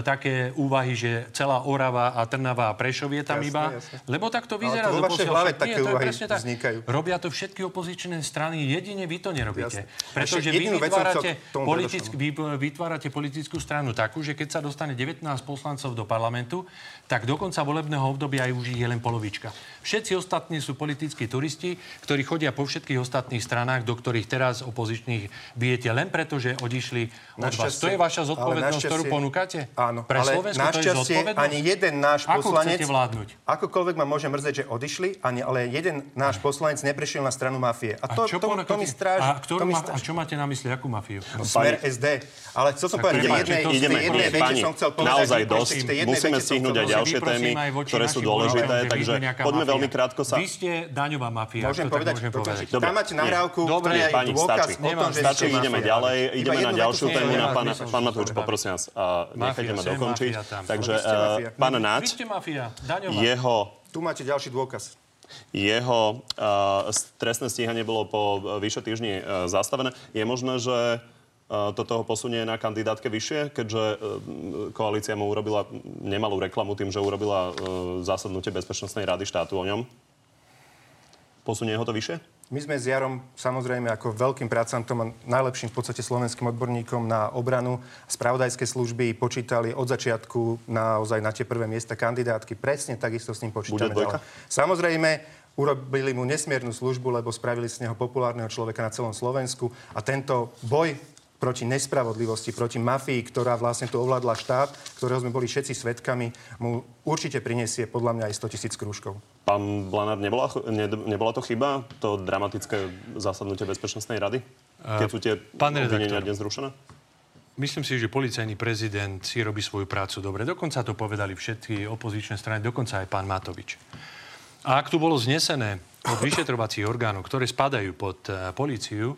také úvahy, že celá Orava a Trnava a Prešov je tam Jasné, iba. jasné. Lebo tak to Ale vyzerá. to vo vašej hlave také to je úvahy presne tak. vznikajú. Robia to všetky opozičné strany, jedine vy to nerobíte. Jasné. Pretože vy vytvárate, politick, vy vytvárate politickú stranu takú, že keď sa dostane 19 poslancov do parlamentu, tak do konca volebného obdobia aj už je len polovička. Všetci ostatní sú politickí turisti, ktorí chodia po všetkých ostatných stranách, do ktorých teraz opozičných bijete len preto, že odišli od vás. To je vaša ale zodpovednosť, ktorú ponúkate? Áno, Pre ale Slovensko to je našťastie ani jeden náš Ako poslanec... vládnuť? Akokoľvek ma môže mrzieť, že odišli, ani, ale jeden náš poslanec neprešiel na stranu mafie. A to, čo to, to, mi stráži. a, to mi ma, a čo máte na mysli, akú mafiu? Smer SD. Ale chcel som Tak povedať, ideme, jednej, ideme, jednej vete som chcel povedať, naozaj že dosť. Musíme stihnúť chcel aj ďalšie témy, aj voči ktoré sú dôležité, takže poďme veľmi krátko sa... Vy ste daňová mafia, Môžem povedať. Tam máte nahrávku, ktorá je dôkaz stačí. o tom, že Stačí, ste ideme mafia. ďalej, ideme na ďalšiu tému, pán Matúč, poprosím vás, nechajte ma dokončiť. Takže, eh, pán Naď, jeho Tu máte ďalší dôkaz. jeho uh, trestné stíhanie bolo po uh, vyše týždni uh, zastavené. Je možné, že uh, to toho posunie na kandidátke vyššie, keďže uh, koalícia mu urobila nemalú reklamu tým, že urobila uh, zásadnutie Bezpečnostnej rady štátu o ňom? Posunie ho to vyššie? My sme s Jarom samozrejme ako veľkým prácantom a najlepším v podstate slovenským odborníkom na obranu spravodajské služby počítali od začiatku naozaj na tie prvé miesta kandidátky. Presne takisto s ním počítame. Samozrejme, urobili mu nesmiernu službu, lebo spravili z neho populárneho človeka na celom Slovensku a tento boj proti nespravodlivosti, proti mafii, ktorá vlastne tu ovládla štát, ktorého sme boli všetci svetkami, mu určite prinesie podľa mňa aj 100 tisíc krúžkov. Pán Blanár, nebola, ne, nebola to chyba, to dramatické zasadnutie Bezpečnostnej rady? Keď sú tie pán obvinenia dnes zrušené? Myslím si, že policajný prezident si robí svoju prácu dobre. Dokonca to povedali všetky opozičné strany, dokonca aj pán Matovič. A ak tu bolo znesené od vyšetrovacích orgánov, ktoré spadajú pod uh, políciu,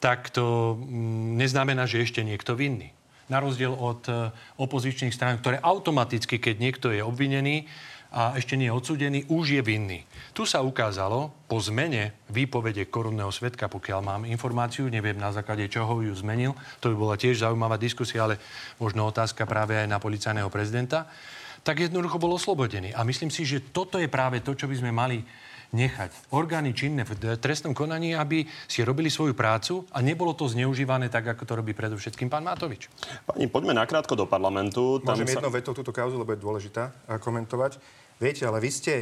tak to mm, neznamená, že ešte niekto vinný. Na rozdiel od uh, opozičných strán, ktoré automaticky, keď niekto je obvinený a ešte nie je odsudený, už je vinný. Tu sa ukázalo po zmene výpovede korunného svetka, pokiaľ mám informáciu, neviem na základe čoho ju zmenil, to by bola tiež zaujímavá diskusia, ale možno otázka práve aj na policajného prezidenta, tak jednoducho bol oslobodený. A myslím si, že toto je práve to, čo by sme mali nechať orgány činné v trestnom konaní, aby si robili svoju prácu a nebolo to zneužívané tak, ako to robí predovšetkým pán Matovič. Pani, poďme nakrátko do parlamentu. Môžem jednou vetou túto kauzu, lebo je dôležitá komentovať. Viete, ale vy ste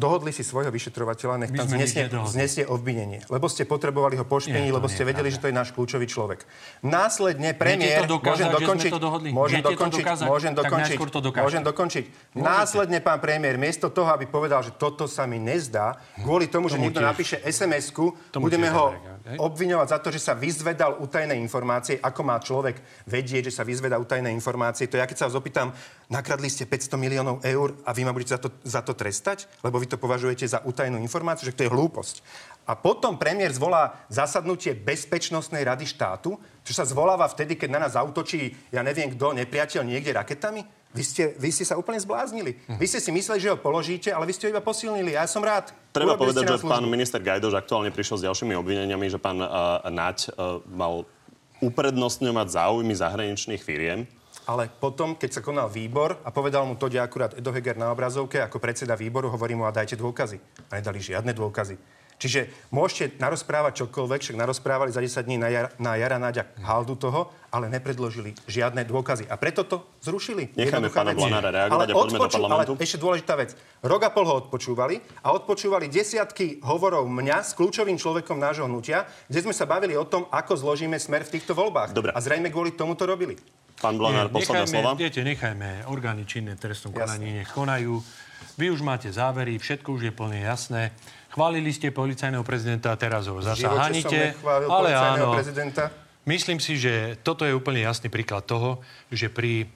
dohodli si svojho vyšetrovateľa, nech tam znesie, znesie obvinenie. Lebo ste potrebovali ho to lebo ste vedeli, pravda. že to je náš kľúčový človek. Následne premiér... dokázať, môžem že dokončiť? Môžem dokončiť, môžem dokončiť, môžem dokončiť. Následne pán premiér, miesto toho, aby povedal, že toto sa mi nezdá, kvôli tomu, že Tomu niekto tiež. napíše SMS-ku, Tomu budeme tiež ho hej? obviňovať za to, že sa vyzvedal utajené informácie. Ako má človek vedieť, že sa vyzvedá utajené informácie? To ja keď sa vás opýtam, nakradli ste 500 miliónov eur a vy ma budete za to, za to trestať? Lebo vy to považujete za utajenú informáciu, že to je hlúposť. A potom premiér zvolá zasadnutie Bezpečnostnej rady štátu, čo sa zvoláva vtedy, keď na nás zautočí, ja neviem kto, nepriateľ niekde raketami. Vy ste, vy ste sa úplne zbláznili. Vy ste si mysleli, že ho položíte, ale vy ste ho iba posilnili. Ja som rád. Treba Urobili povedať, že pán minister Gajdoš aktuálne prišiel s ďalšími obvineniami, že pán uh, Naď uh, mal uprednostňovať záujmy zahraničných firiem. Ale potom, keď sa konal výbor a povedal mu to, kde akurát Edo Heger na obrazovke, ako predseda výboru, hovorí mu a dajte dôkazy. A nedali žiadne dôkazy. Čiže môžete narozprávať čokoľvek, však narozprávali za 10 dní na, jar, na Jara Náďa haldu toho, ale nepredložili žiadne dôkazy. A preto to zrušili. Jednoduchá pána. Blanára reagovať Ale a poďme do odpoču- parlamentu. Ale ešte dôležitá vec. Rok a pol ho odpočúvali a odpočúvali desiatky hovorov mňa s kľúčovým človekom nášho hnutia, kde sme sa bavili o tom, ako zložíme smer v týchto voľbách. Dobre. A zrejme kvôli tomu to robili. Pán Blanár, posledné slova. Viete, nechajme orgány činné v trestnom konaní, nech konajú. Vy už máte závery, všetko už je plne jasné. Chválili ste policajného prezidenta a teraz ho V zasa hanite. Ale áno, prezidenta. Myslím si, že toto je úplne jasný príklad toho, že pri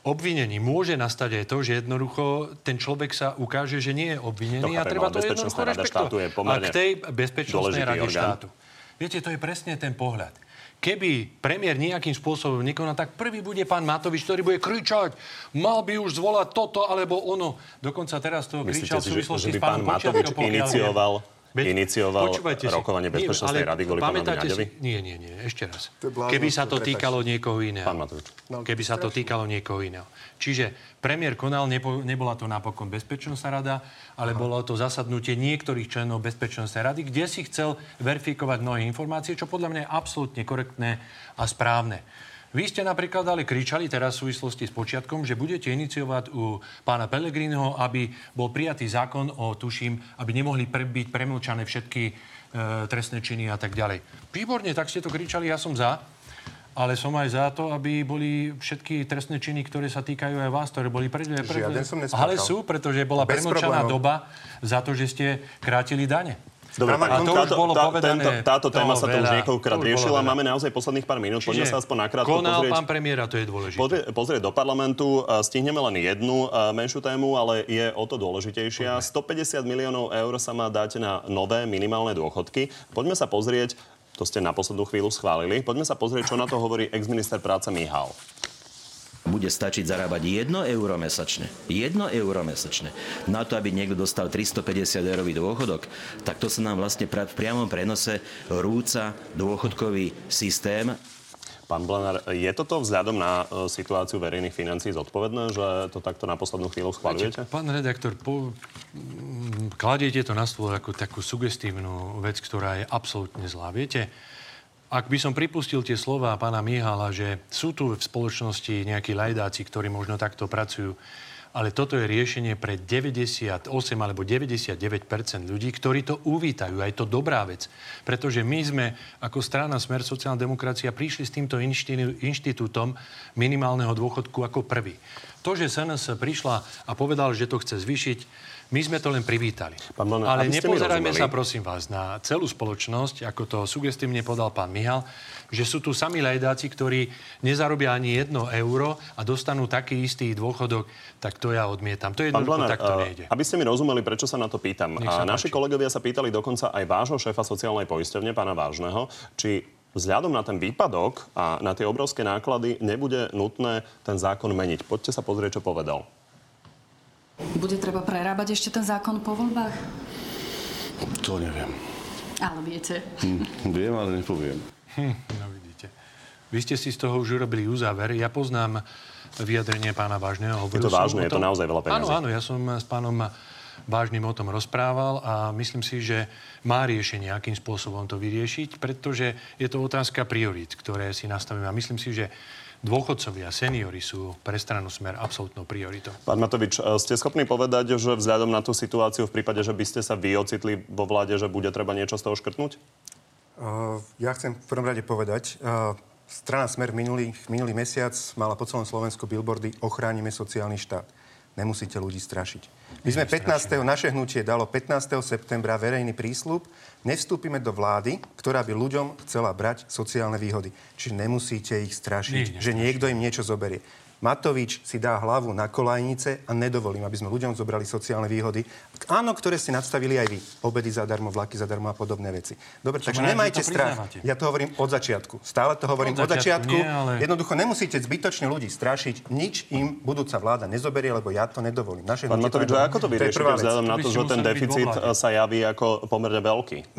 obvinení môže nastať aj to, že jednoducho ten človek sa ukáže, že nie je obvinený a treba to jednoducho rešpektovať. A k tej bezpečnostnej rade orgán. štátu. Viete, to je presne ten pohľad keby premiér nejakým spôsobom nekonal, tak prvý bude pán Matovič, ktorý bude kričať, mal by už zvolať toto alebo ono. Dokonca teraz to kričal v súvislosti s pánom pán Matovič inicioval Veď, inicioval rokovanie Bezpečnostnej rady kvôli pánovi Si, nie, nie, nie, ešte raz. Keby sa to týkalo niekoho iného. No, Keby sa to týkalo niekoho iného. Čiže premiér konal, nepo, nebola to napokon Bezpečnostná rada, ale Aha. bolo to zasadnutie niektorých členov Bezpečnostnej rady, kde si chcel verifikovať mnohé informácie, čo podľa mňa je absolútne korektné a správne. Vy ste napríklad ale kričali teraz v súvislosti s počiatkom, že budete iniciovať u pána Pellegriniho, aby bol prijatý zákon o, tuším, aby nemohli pre, byť premlčané všetky e, trestné činy a tak ďalej. Výborne, tak ste to kričali, ja som za. Ale som aj za to, aby boli všetky trestné činy, ktoré sa týkajú aj vás, ktoré boli pre... pre... Ale sú, pretože bola premlčaná doba za to, že ste krátili dane. Dobre, a to táto, už bolo tá, povedané. Tento, táto téma sa tu už niekoľkokrát riešila. Máme naozaj posledných pár minút. Poďme sa aspoň nakrátko konal pozrieť. pán premiéra, to je dôležité. Pozrieť, pozrieť do parlamentu. Stihneme len jednu menšiu tému, ale je o to dôležitejšia. Poďme. 150 miliónov eur sa má dať na nové minimálne dôchodky. Poďme sa pozrieť, to ste na poslednú chvíľu schválili. Poďme sa pozrieť, čo na to hovorí ex-minister práce Mihal bude stačiť zarábať 1 euro mesačne. 1 euro mesačne. Na to, aby niekto dostal 350 eurový dôchodok, tak to sa nám vlastne v priamom prenose rúca dôchodkový systém. Pán Blenár, je toto vzhľadom na e, situáciu verejných financií zodpovedné, že to takto na poslednú chvíľu schváľujete? Pán redaktor, po... kladiete to na stôl ako takú sugestívnu vec, ktorá je absolútne zlá. Viete, ak by som pripustil tie slova pána Mihala, že sú tu v spoločnosti nejakí lajdáci, ktorí možno takto pracujú, ale toto je riešenie pre 98 alebo 99% ľudí, ktorí to uvítajú. Je to dobrá vec. Pretože my sme ako strana Smer sociálna demokracia prišli s týmto inštitútom minimálneho dôchodku ako prvý. To, že SNS prišla a povedal, že to chce zvýšiť, my sme to len privítali. Pán Mona, Ale nepozerajme sa, prosím vás, na celú spoločnosť, ako to sugestívne podal pán Mihal, že sú tu sami lajdáci, ktorí nezarobia ani jedno euro a dostanú taký istý dôchodok, tak to ja odmietam. To jednoducho Blanár, takto nejde. Aby ste mi rozumeli, prečo sa na to pýtam. A naši páči. kolegovia sa pýtali dokonca aj vášho šéfa sociálnej poisťovne, pána Vážneho, či vzhľadom na ten výpadok a na tie obrovské náklady nebude nutné ten zákon meniť. Poďte sa pozrieť, čo povedal. Bude treba prerábať ešte ten zákon po voľbách? To neviem. Ale viete. Hm, viem, ale nepoviem. Hm, no vidíte. Vy ste si z toho už urobili uzáver. Ja poznám vyjadrenie pána Vážneho. Je to vážne, je to naozaj veľa peniazí. Áno, áno, ja som s pánom Vážnym o tom rozprával a myslím si, že má riešenie, akým spôsobom to vyriešiť, pretože je to otázka priorít, ktoré si nastavíme. A myslím si, že dôchodcovia, seniory sú pre stranu Smer absolútnou prioritou. Pán Matovič, e, ste schopní povedať, že vzhľadom na tú situáciu v prípade, že by ste sa vy ocitli vo vláde, že bude treba niečo z toho škrtnúť? Uh, ja chcem v prvom rade povedať, uh, strana Smer minulý, minulý mesiac mala po celom Slovensku billboardy Ochránime sociálny štát. Nemusíte ľudí strašiť. My sme 15. naše hnutie dalo 15. septembra verejný prísľub, nevstúpime do vlády, ktorá by ľuďom chcela brať sociálne výhody. Čiže nemusíte ich strašiť, Nie, že niekto im niečo zoberie. Matovič si dá hlavu na kolajnice a nedovolím, aby sme ľuďom zobrali sociálne výhody. Áno, ktoré ste nadstavili aj vy. Obedy zadarmo, vlaky zadarmo a podobné veci. Dobre, takže nemajte strach. Ja to hovorím od začiatku. Stále to hovorím od, od začiatku. Nie, ale... Jednoducho nemusíte zbytočne ľudí strašiť. Nič im budúca vláda nezoberie, lebo ja to nedovolím. Naše Pán Matovič, ako to vyriešite vzhľadom na to, že ten deficit sa javí ako pomerne veľký?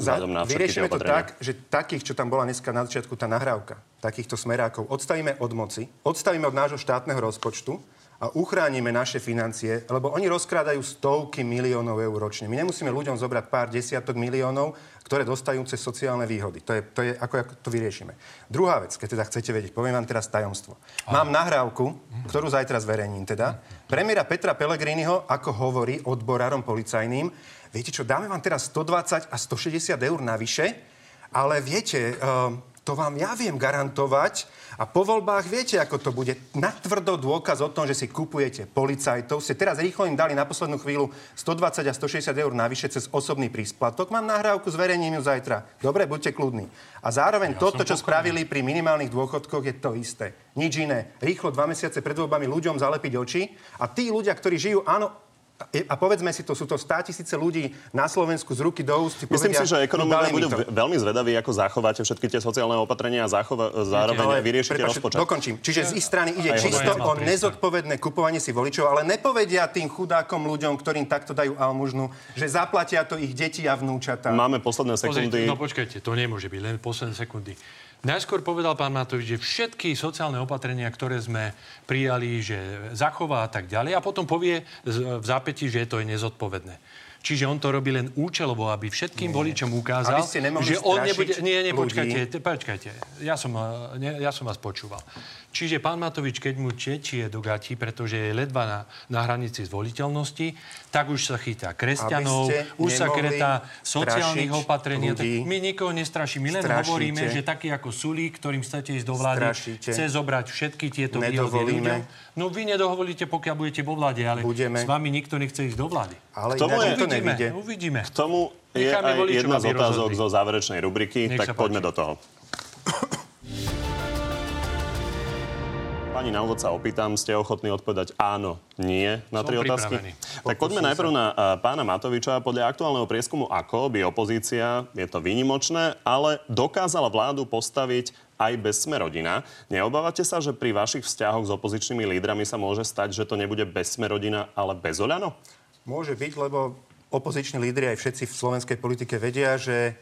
Vyriešime to tak, že takých, čo tam bola dneska na začiatku tá nahrávka, takýchto smerákov odstavíme od moci, odstavíme od nášho štátneho rozpočtu a uchránime naše financie, lebo oni rozkrádajú stovky miliónov eur ročne. My nemusíme ľuďom zobrať pár desiatok miliónov, ktoré dostajú cez sociálne výhody. To je, to je ako, ako to vyriešime. Druhá vec, keď teda chcete vedieť, poviem vám teraz tajomstvo. Mám nahrávku, ktorú zajtra zverejním teda, premiéra Petra Pellegriniho, ako hovorí odborárom policajným, viete čo, dáme vám teraz 120 a 160 eur navyše, ale viete, uh, To vám ja viem garantovať. A po voľbách viete, ako to bude. Natvrdo dôkaz o tom, že si kupujete policajtov. Ste teraz rýchlo im dali na poslednú chvíľu 120 a 160 eur navyše cez osobný prísplatok. Mám nahrávku, zverejním ju zajtra. Dobre, buďte kľudní. A zároveň ja toto, čo pokojný. spravili pri minimálnych dôchodkoch, je to isté. Nič iné. Rýchlo dva mesiace pred voľbami ľuďom zalepiť oči a tí ľudia, ktorí žijú, áno, a povedzme si to, sú to stá tisíce ľudí na Slovensku z ruky do úst. Myslím si, že ekonomovia budú to. veľmi zvedaví, ako zachováte všetky tie sociálne opatrenia a zachova- zároveň ale, vyriešite prepač, rozpočet. Dokončím. Čiže z ich strany ide čisto o nezodpovedné kupovanie si voličov, ale nepovedia tým chudákom ľuďom, ktorým takto dajú almužnu, že zaplatia to ich deti a vnúčata. Máme posledné sekundy. Pozrite, no počkajte, to nemôže byť len posledné sekundy. Najskôr povedal pán Matovič, že všetky sociálne opatrenia, ktoré sme prijali, že zachová a tak ďalej a potom povie v zápäti, že to je nezodpovedne. Čiže on to robí len účelovo, aby všetkým nie. voličom ukázal, že on nebude... Nie, nie, počkajte, počkajte. Ja som, eh, nie, ja som vás počúval. Čiže pán Matovič, keď mu tečie do gati, pretože je ledva na, na hranici zvoliteľnosti, tak už sa chytá kresťanov, už sa kretá sociálnych opatrení. My nikoho nestrašíme, my len strašíte. hovoríme, že taký ako Sulík, ktorým chcete ísť do vlády, strašíte. chce zobrať všetky tieto výhody ľuďom. No vy nedovolíte, pokiaľ budete vo vláde, ale Budeme. s vami nikto nechce ísť do vlády. Ale k tomu je, to uvidíme. K tomu je aj jedna z otázok zo záverečnej rubriky, Nech tak poďme do toho. Pani na úvod sa opýtam, ste ochotní odpovedať áno, nie na tri otázky? Tak poďme najprv na uh, pána Matoviča. Podľa aktuálneho prieskumu ako by opozícia, je to výnimočné, ale dokázala vládu postaviť aj bez sme rodina. Neobávate sa, že pri vašich vzťahoch s opozičnými lídrami sa môže stať, že to nebude bez sme rodina, ale bez Oľano? Môže byť, lebo opoziční lídry aj všetci v slovenskej politike vedia, že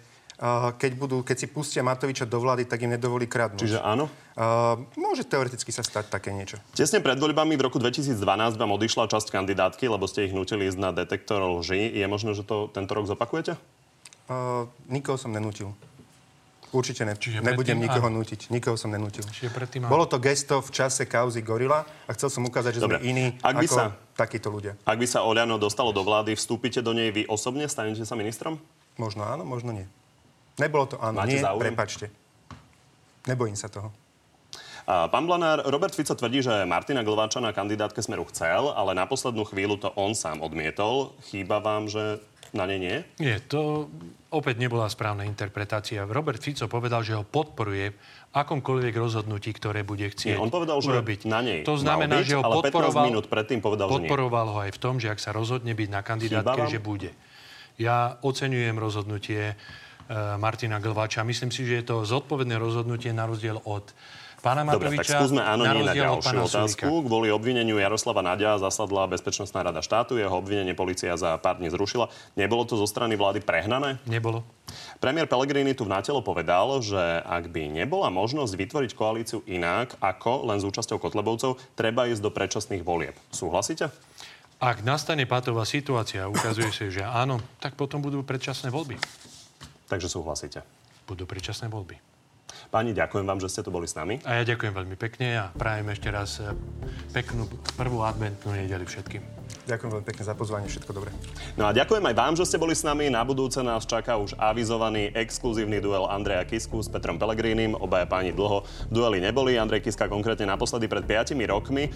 keď, budú, keď si pustia Matoviča do vlády, tak im nedovolí kradnúť. Čiže áno? Uh, môže teoreticky sa stať také niečo. Tesne pred voľbami v roku 2012 vám odišla časť kandidátky, lebo ste ich nutili ísť na detektor lži. Je možné, že to tento rok zopakujete? Uh, nikoho som nenútil. Určite ne. Čiže Nebudem nikoho áno. nútiť. Nikoho som nenútil. Predtým, Bolo to gesto v čase kauzy Gorila a chcel som ukázať, že Dobre. sme iní ak by ako sa, takíto ľudia. Ak by sa Oľano dostalo do vlády, vstúpite do nej vy osobne? Stanete sa ministrom? Možno áno, možno nie. Nebolo to áno, Máte nie, záujem? prepačte. Nebojím sa toho. Pán Blanár, Robert Fico tvrdí, že Martina Glváča na kandidátke Smeru chcel, ale na poslednú chvíľu to on sám odmietol. Chýba vám, že na ne nie? Nie, to opäť nebola správna interpretácia. Robert Fico povedal, že ho podporuje akomkoľvek rozhodnutí, ktoré bude chcieť Nie, on povedal, že urobiť. na nej To znamená, byť, že ho podporoval, minút predtým povedal, podporoval ho aj v tom, že ak sa rozhodne byť na kandidátke, že bude. Ja oceňujem rozhodnutie Eh, Martina Glváča. Myslím si, že je to zodpovedné rozhodnutie na rozdiel od pána Matoviča. Dobre, tak skúsme áno, nie na ďalšiu otázku. Sulika. Kvôli obvineniu Jaroslava Nadia zasadla Bezpečnostná rada štátu. Jeho obvinenie policia za pár dní zrušila. Nebolo to zo strany vlády prehnané? Nebolo. Premiér Pellegrini tu v nátelo povedal, že ak by nebola možnosť vytvoriť koalíciu inak ako len s účasťou Kotlebovcov, treba ísť do predčasných volieb. Súhlasíte? Ak nastane patová situácia a ukazuje sa, že áno, tak potom budú predčasné voľby. Takže súhlasíte. Budú predčasné voľby. Páni, ďakujem vám, že ste tu boli s nami. A ja ďakujem veľmi pekne a prajem ešte raz eh, peknú prvú adventnú nedeli všetkým. Ďakujem veľmi pekne za pozvanie, všetko dobré. No a ďakujem aj vám, že ste boli s nami. Na budúce nás čaká už avizovaný exkluzívny duel Andreja Kisku s Petrom Pelegrínim. Obaja páni dlho dueli neboli. Andrej Kiska konkrétne naposledy pred 5 rokmi.